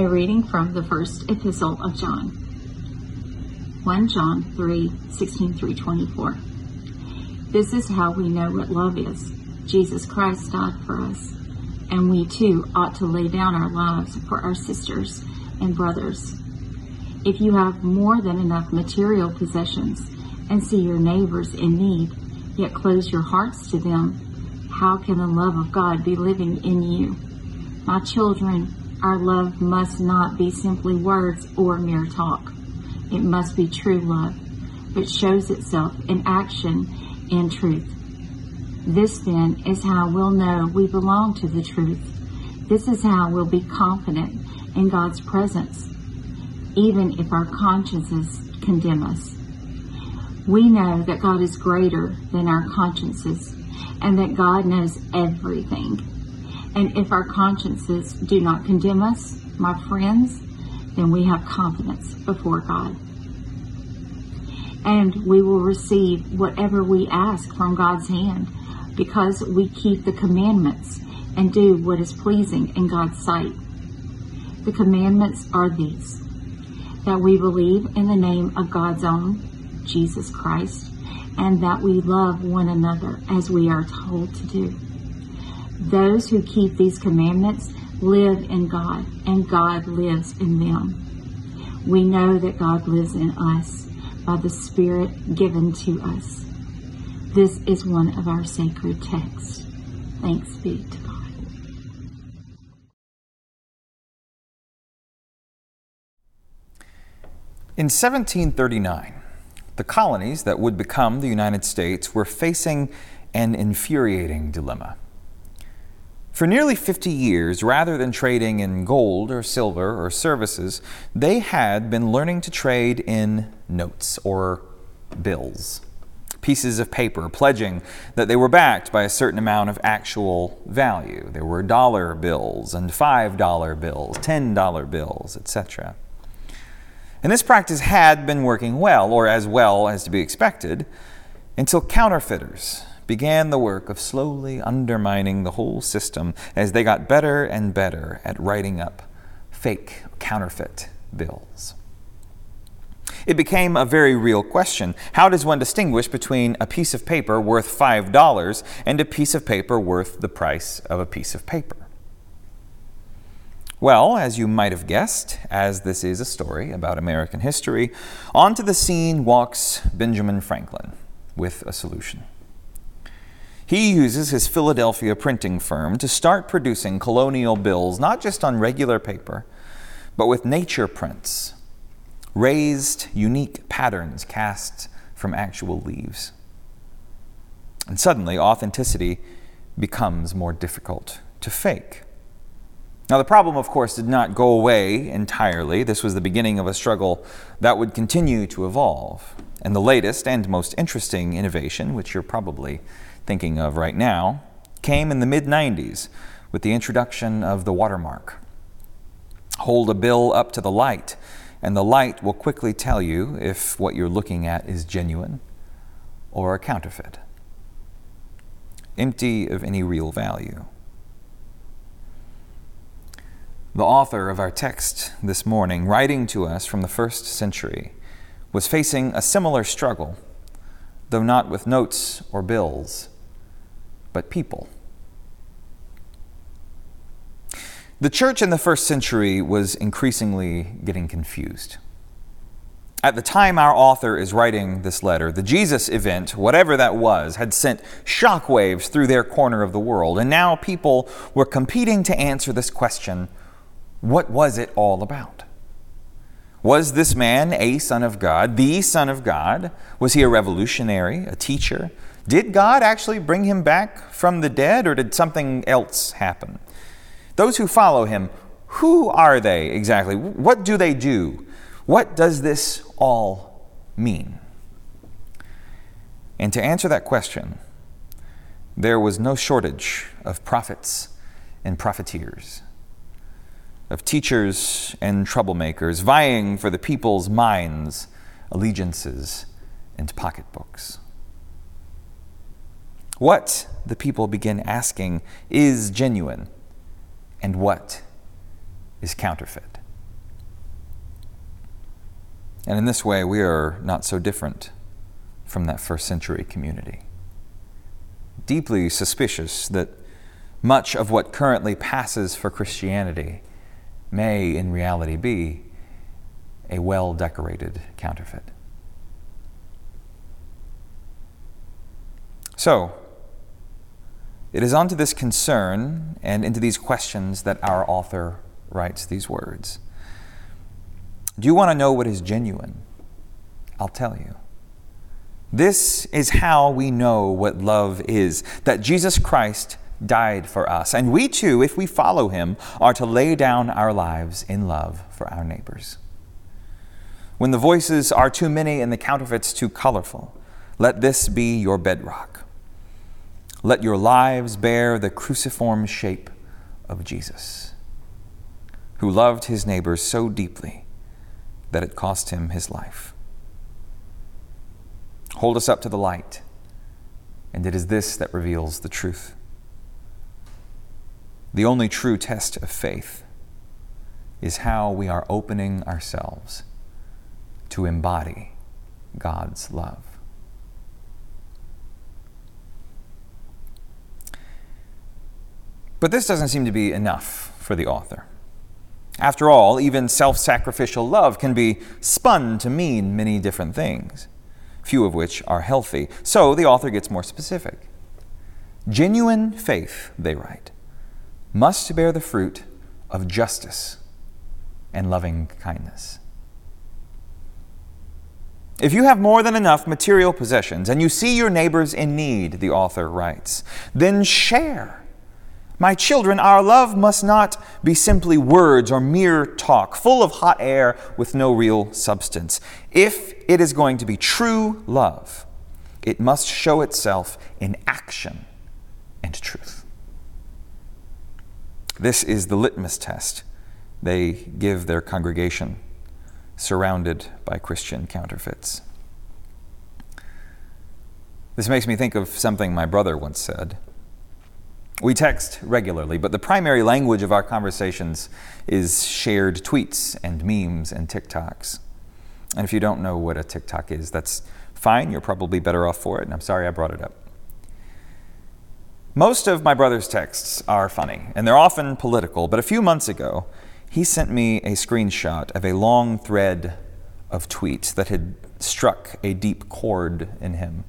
A reading from the first epistle of John. 1 John 3 16 through 24. This is how we know what love is. Jesus Christ died for us, and we too ought to lay down our lives for our sisters and brothers. If you have more than enough material possessions and see your neighbors in need, yet close your hearts to them, how can the love of God be living in you? My children, our love must not be simply words or mere talk. It must be true love, which shows itself in action and truth. This then is how we'll know we belong to the truth. This is how we'll be confident in God's presence, even if our consciences condemn us. We know that God is greater than our consciences and that God knows everything. And if our consciences do not condemn us, my friends, then we have confidence before God. And we will receive whatever we ask from God's hand because we keep the commandments and do what is pleasing in God's sight. The commandments are these that we believe in the name of God's own, Jesus Christ, and that we love one another as we are told to do. Those who keep these commandments live in God, and God lives in them. We know that God lives in us by the Spirit given to us. This is one of our sacred texts. Thanks be to God. In 1739, the colonies that would become the United States were facing an infuriating dilemma. For nearly 50 years, rather than trading in gold or silver or services, they had been learning to trade in notes or bills, pieces of paper pledging that they were backed by a certain amount of actual value. There were dollar bills and $5 bills, $10 bills, etc. And this practice had been working well, or as well as to be expected, until counterfeiters began the work of slowly undermining the whole system as they got better and better at writing up fake, counterfeit bills. It became a very real question. How does one distinguish between a piece of paper worth $5 and a piece of paper worth the price of a piece of paper? Well, as you might have guessed, as this is a story about American history, onto the scene walks Benjamin Franklin with a solution. He uses his Philadelphia printing firm to start producing colonial bills not just on regular paper, but with nature prints, raised, unique patterns cast from actual leaves. And suddenly, authenticity becomes more difficult to fake. Now, the problem, of course, did not go away entirely. This was the beginning of a struggle that would continue to evolve. And the latest and most interesting innovation, which you're probably thinking of right now came in the mid 90s with the introduction of the watermark. Hold a bill up to the light, and the light will quickly tell you if what you're looking at is genuine or a counterfeit, empty of any real value. The author of our text this morning, writing to us from the first century, was facing a similar struggle, though not with notes or bills but people. The church in the first century was increasingly getting confused. At the time our author is writing this letter, the Jesus event, whatever that was, had sent shockwaves through their corner of the world, and now people were competing to answer this question what was it all about? Was this man a son of God, the son of God? Was he a revolutionary, a teacher, did God actually bring him back from the dead, or did something else happen? Those who follow him, who are they exactly? What do they do? What does this all mean? And to answer that question, there was no shortage of prophets and profiteers, of teachers and troublemakers vying for the people's minds, allegiances, and pocketbooks. What, the people begin asking, is genuine and what is counterfeit? And in this way, we are not so different from that first century community. Deeply suspicious that much of what currently passes for Christianity may in reality be a well decorated counterfeit. So, it is onto this concern and into these questions that our author writes these words. Do you want to know what is genuine? I'll tell you. This is how we know what love is that Jesus Christ died for us. And we too, if we follow him, are to lay down our lives in love for our neighbors. When the voices are too many and the counterfeits too colorful, let this be your bedrock. Let your lives bear the cruciform shape of Jesus, who loved his neighbors so deeply that it cost him his life. Hold us up to the light, and it is this that reveals the truth. The only true test of faith is how we are opening ourselves to embody God's love. But this doesn't seem to be enough for the author. After all, even self sacrificial love can be spun to mean many different things, few of which are healthy. So the author gets more specific. Genuine faith, they write, must bear the fruit of justice and loving kindness. If you have more than enough material possessions and you see your neighbors in need, the author writes, then share my children, our love must not be simply words or mere talk, full of hot air with no real substance. If it is going to be true love, it must show itself in action and truth. This is the litmus test they give their congregation, surrounded by Christian counterfeits. This makes me think of something my brother once said. We text regularly, but the primary language of our conversations is shared tweets and memes and TikToks. And if you don't know what a TikTok is, that's fine. You're probably better off for it, and I'm sorry I brought it up. Most of my brother's texts are funny, and they're often political, but a few months ago, he sent me a screenshot of a long thread of tweets that had struck a deep chord in him.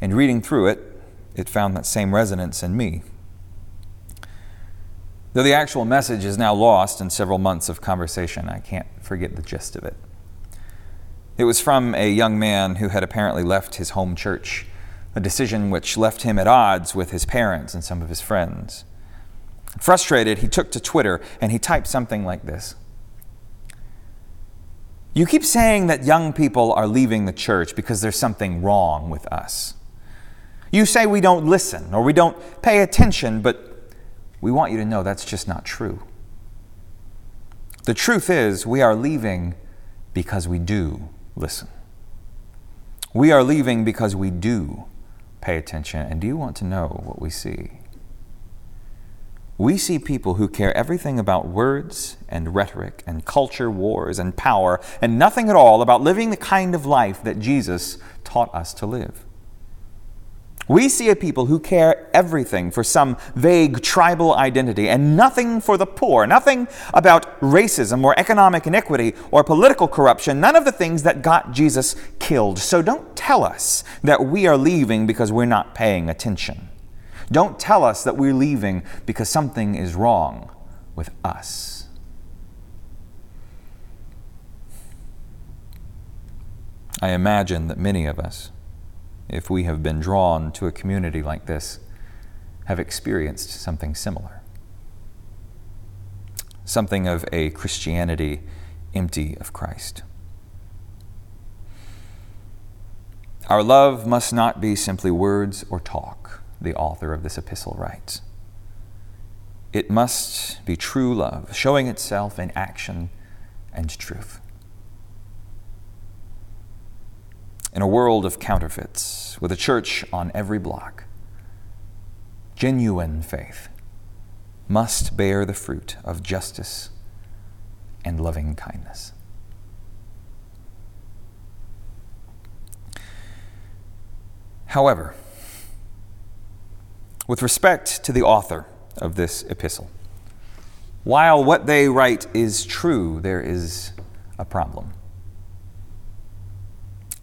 And reading through it, it found that same resonance in me. Though the actual message is now lost in several months of conversation, I can't forget the gist of it. It was from a young man who had apparently left his home church, a decision which left him at odds with his parents and some of his friends. Frustrated, he took to Twitter and he typed something like this You keep saying that young people are leaving the church because there's something wrong with us. You say we don't listen or we don't pay attention, but we want you to know that's just not true. The truth is, we are leaving because we do listen. We are leaving because we do pay attention. And do you want to know what we see? We see people who care everything about words and rhetoric and culture wars and power and nothing at all about living the kind of life that Jesus taught us to live. We see a people who care everything for some vague tribal identity and nothing for the poor, nothing about racism or economic inequity or political corruption, none of the things that got Jesus killed. So don't tell us that we are leaving because we're not paying attention. Don't tell us that we're leaving because something is wrong with us. I imagine that many of us if we have been drawn to a community like this, have experienced something similar. Something of a Christianity empty of Christ. Our love must not be simply words or talk, the author of this epistle writes. It must be true love, showing itself in action and truth. in a world of counterfeits, with a church on every block. Genuine faith must bear the fruit of justice and loving kindness. However, with respect to the author of this epistle, while what they write is true, there is a problem.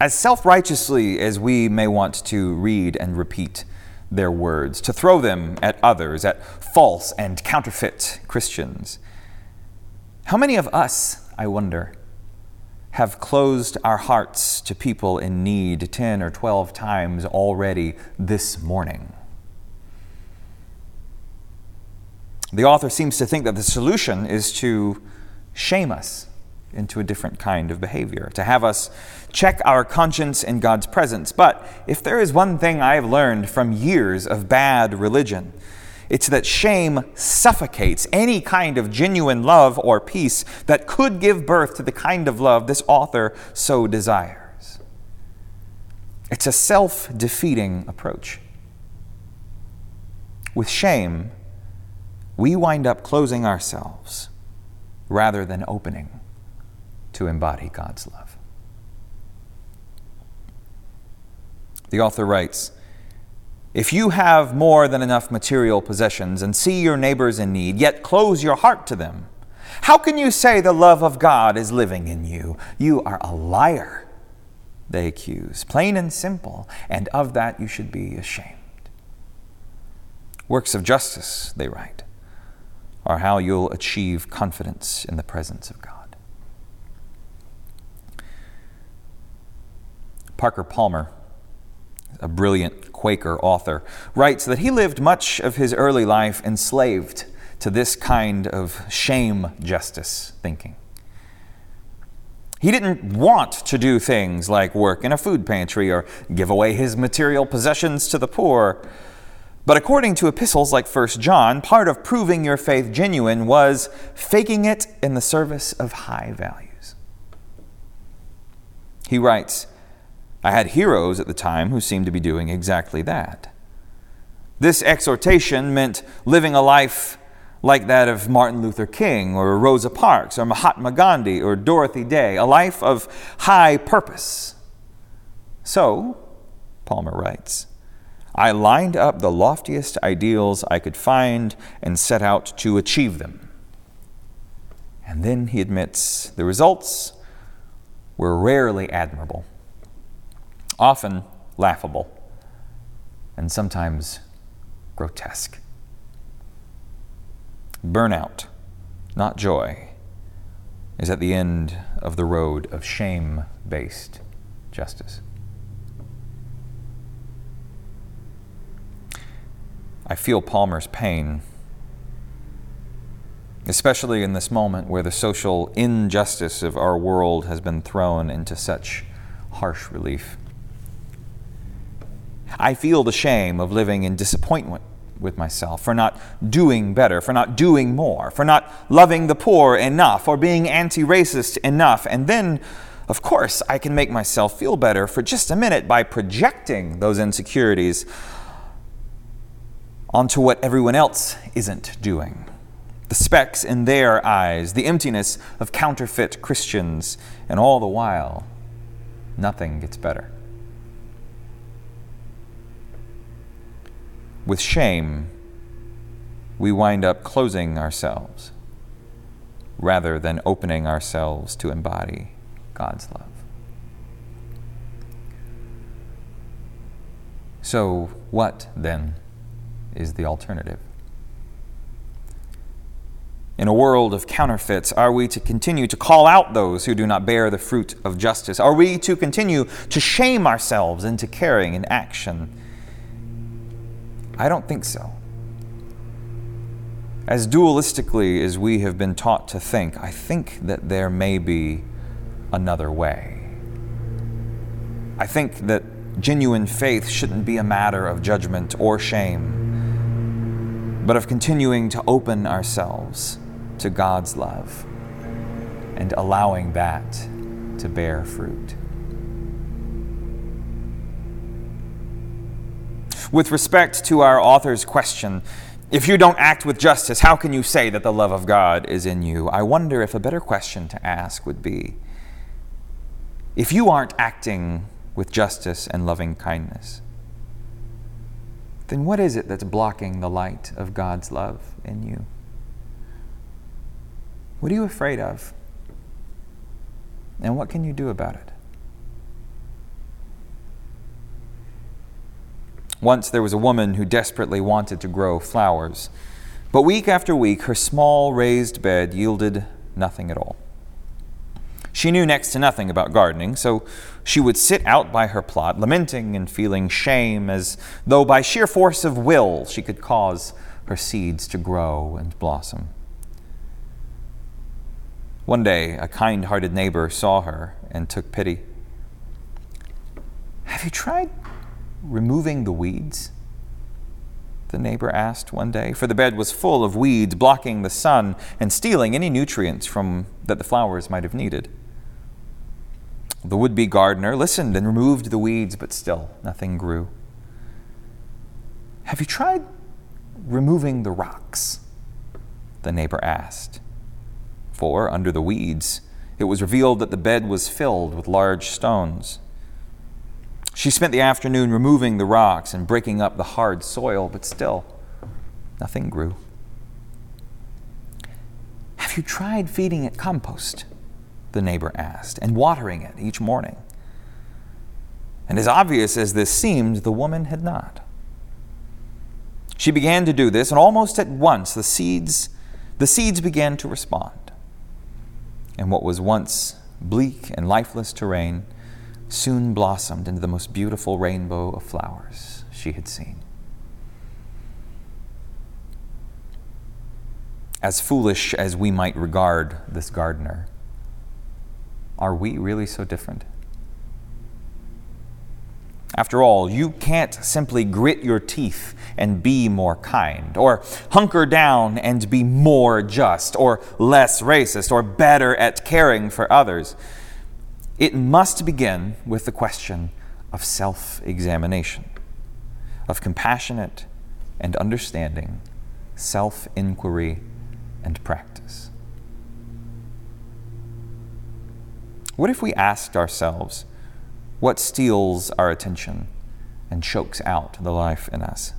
As self righteously as we may want to read and repeat their words, to throw them at others, at false and counterfeit Christians, how many of us, I wonder, have closed our hearts to people in need 10 or 12 times already this morning? The author seems to think that the solution is to shame us into a different kind of behavior, to have us check our conscience in God's presence. But if there is one thing I have learned from years of bad religion, it's that shame suffocates any kind of genuine love or peace that could give birth to the kind of love this author so desires. It's a self defeating approach. With shame, we wind up closing ourselves rather than opening to embody God's love. The author writes If you have more than enough material possessions and see your neighbors in need, yet close your heart to them, how can you say the love of God is living in you? You are a liar, they accuse, plain and simple, and of that you should be ashamed. Works of justice, they write are how you'll achieve confidence in the presence of God. Parker Palmer, a brilliant Quaker author, writes that he lived much of his early life enslaved to this kind of shame justice thinking. He didn't want to do things like work in a food pantry or give away his material possessions to the poor. But according to epistles like 1 John, part of proving your faith genuine was faking it in the service of high values. He writes, I had heroes at the time who seemed to be doing exactly that. This exhortation meant living a life like that of Martin Luther King or Rosa Parks or Mahatma Gandhi or Dorothy Day, a life of high purpose. So, Palmer writes, I lined up the loftiest ideals I could find and set out to achieve them. And then he admits the results were rarely admirable, often laughable, and sometimes grotesque. Burnout, not joy, is at the end of the road of shame based justice. I feel Palmer's pain, especially in this moment where the social injustice of our world has been thrown into such harsh relief. I feel the shame of living in disappointment with myself for not doing better, for not doing more, for not loving the poor enough, or being anti racist enough. And then, of course, I can make myself feel better for just a minute by projecting those insecurities onto what everyone else isn't doing. The specks in their eyes, the emptiness of counterfeit Christians, and all the while, nothing gets better. With shame, we wind up closing ourselves rather than opening ourselves to embody God's love. So, what then? is the alternative. In a world of counterfeits, are we to continue to call out those who do not bear the fruit of justice? Are we to continue to shame ourselves into caring and action? I don't think so. As dualistically as we have been taught to think, I think that there may be another way. I think that genuine faith shouldn't be a matter of judgment or shame but of continuing to open ourselves to God's love and allowing that to bear fruit. With respect to our author's question, if you don't act with justice, how can you say that the love of God is in you? I wonder if a better question to ask would be if you aren't acting with justice and loving kindness, then what is it that's blocking the light of God's love in you? What are you afraid of? And what can you do about it? Once there was a woman who desperately wanted to grow flowers, but week after week her small raised bed yielded nothing at all. She knew next to nothing about gardening, so she would sit out by her plot, lamenting and feeling shame as though by sheer force of will she could cause her seeds to grow and blossom. One day, a kind hearted neighbor saw her and took pity. Have you tried removing the weeds? The neighbor asked one day, for the bed was full of weeds blocking the sun and stealing any nutrients from that the flowers might have needed. The would be gardener listened and removed the weeds, but still nothing grew. Have you tried removing the rocks? The neighbor asked. For, under the weeds, it was revealed that the bed was filled with large stones. She spent the afternoon removing the rocks and breaking up the hard soil, but still, nothing grew. Have you tried feeding it compost? The neighbor asked, and watering it each morning. And as obvious as this seemed, the woman had not. She began to do this, and almost at once the seeds, the seeds began to respond. And what was once bleak and lifeless terrain soon blossomed into the most beautiful rainbow of flowers she had seen. As foolish as we might regard this gardener, are we really so different? After all, you can't simply grit your teeth and be more kind, or hunker down and be more just, or less racist, or better at caring for others. It must begin with the question of self examination, of compassionate and understanding self inquiry and practice. What if we asked ourselves what steals our attention and chokes out the life in us?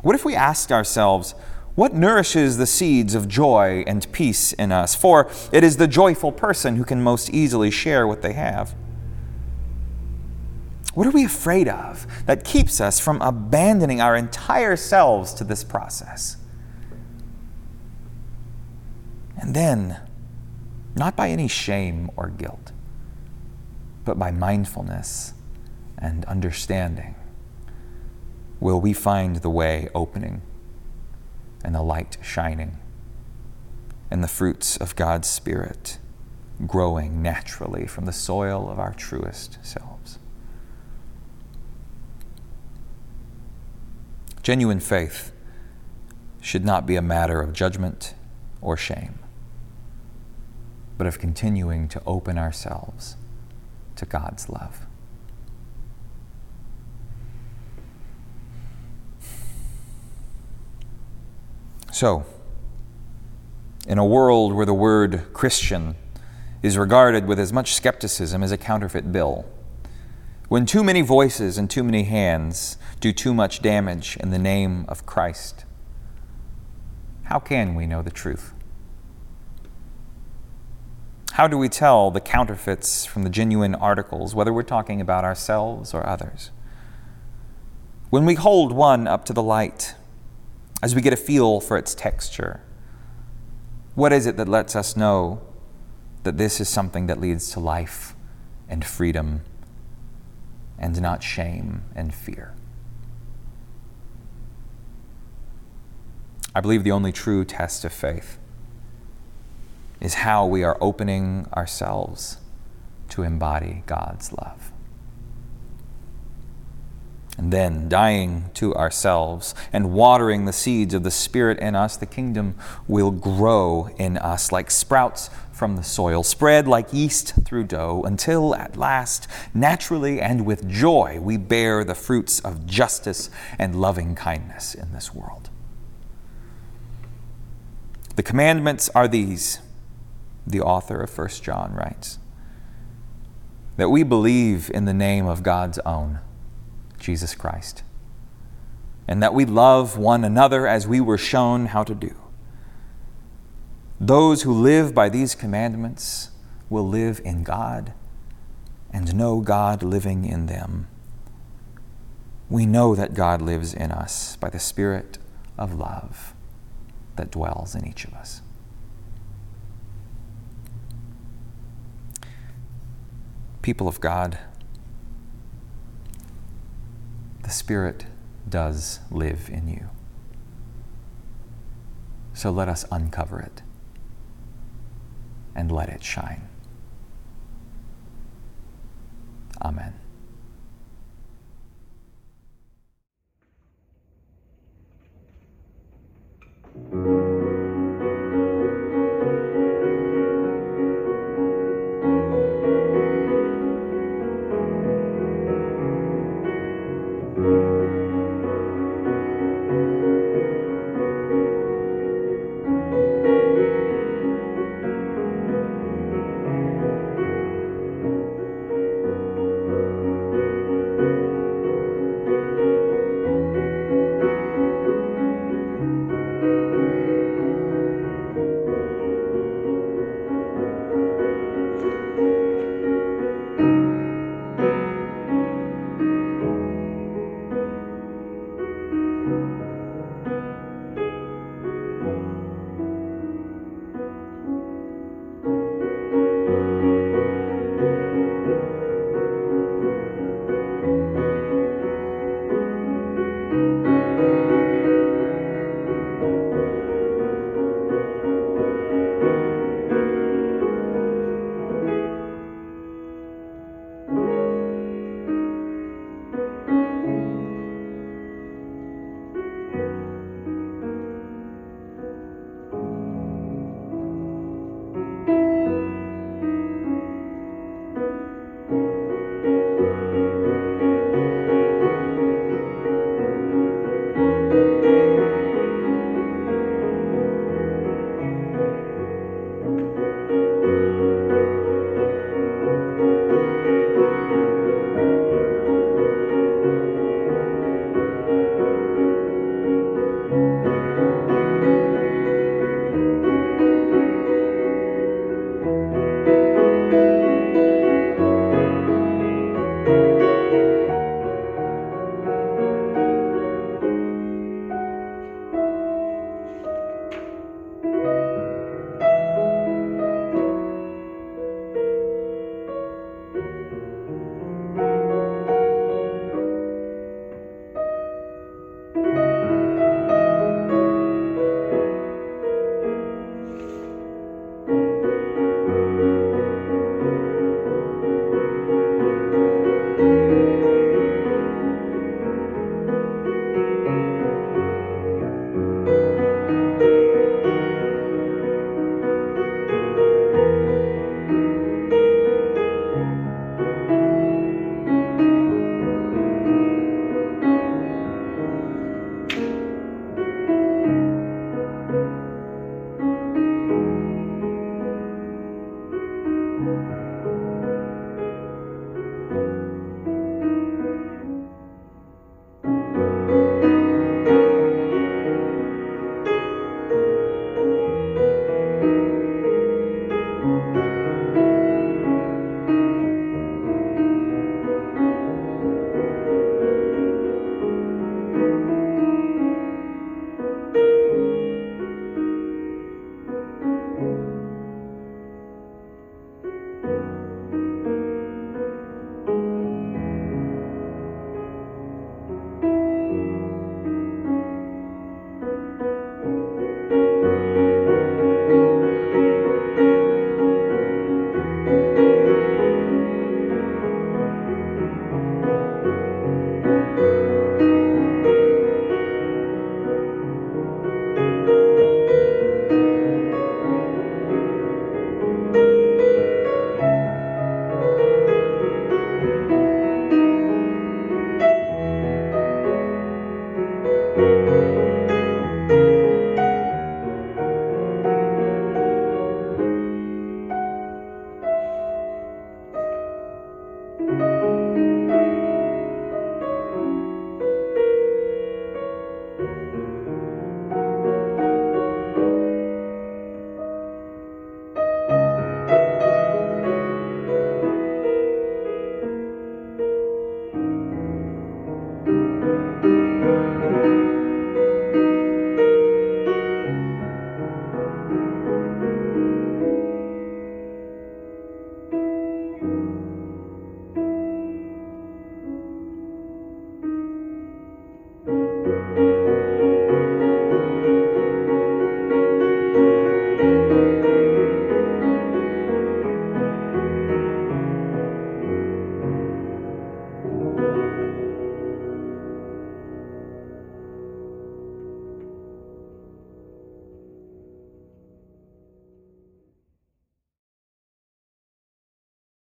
What if we asked ourselves what nourishes the seeds of joy and peace in us? For it is the joyful person who can most easily share what they have. What are we afraid of that keeps us from abandoning our entire selves to this process? And then, not by any shame or guilt, but by mindfulness and understanding, will we find the way opening and the light shining, and the fruits of God's Spirit growing naturally from the soil of our truest selves. Genuine faith should not be a matter of judgment or shame, but of continuing to open ourselves to God's love. So, in a world where the word Christian is regarded with as much skepticism as a counterfeit bill, when too many voices and too many hands do too much damage in the name of Christ, how can we know the truth? How do we tell the counterfeits from the genuine articles, whether we're talking about ourselves or others? When we hold one up to the light, as we get a feel for its texture. What is it that lets us know that this is something that leads to life and freedom and not shame and fear? I believe the only true test of faith is how we are opening ourselves to embody God's love and then dying to ourselves and watering the seeds of the Spirit in us, the kingdom will grow in us like sprouts from the soil, spread like yeast through dough, until at last, naturally and with joy, we bear the fruits of justice and loving kindness in this world. The commandments are these, the author of 1 John writes, that we believe in the name of God's own Jesus Christ, and that we love one another as we were shown how to do. Those who live by these commandments will live in God and know God living in them. We know that God lives in us by the Spirit of love that dwells in each of us. People of God, the Spirit does live in you. So let us uncover it and let it shine. Amen.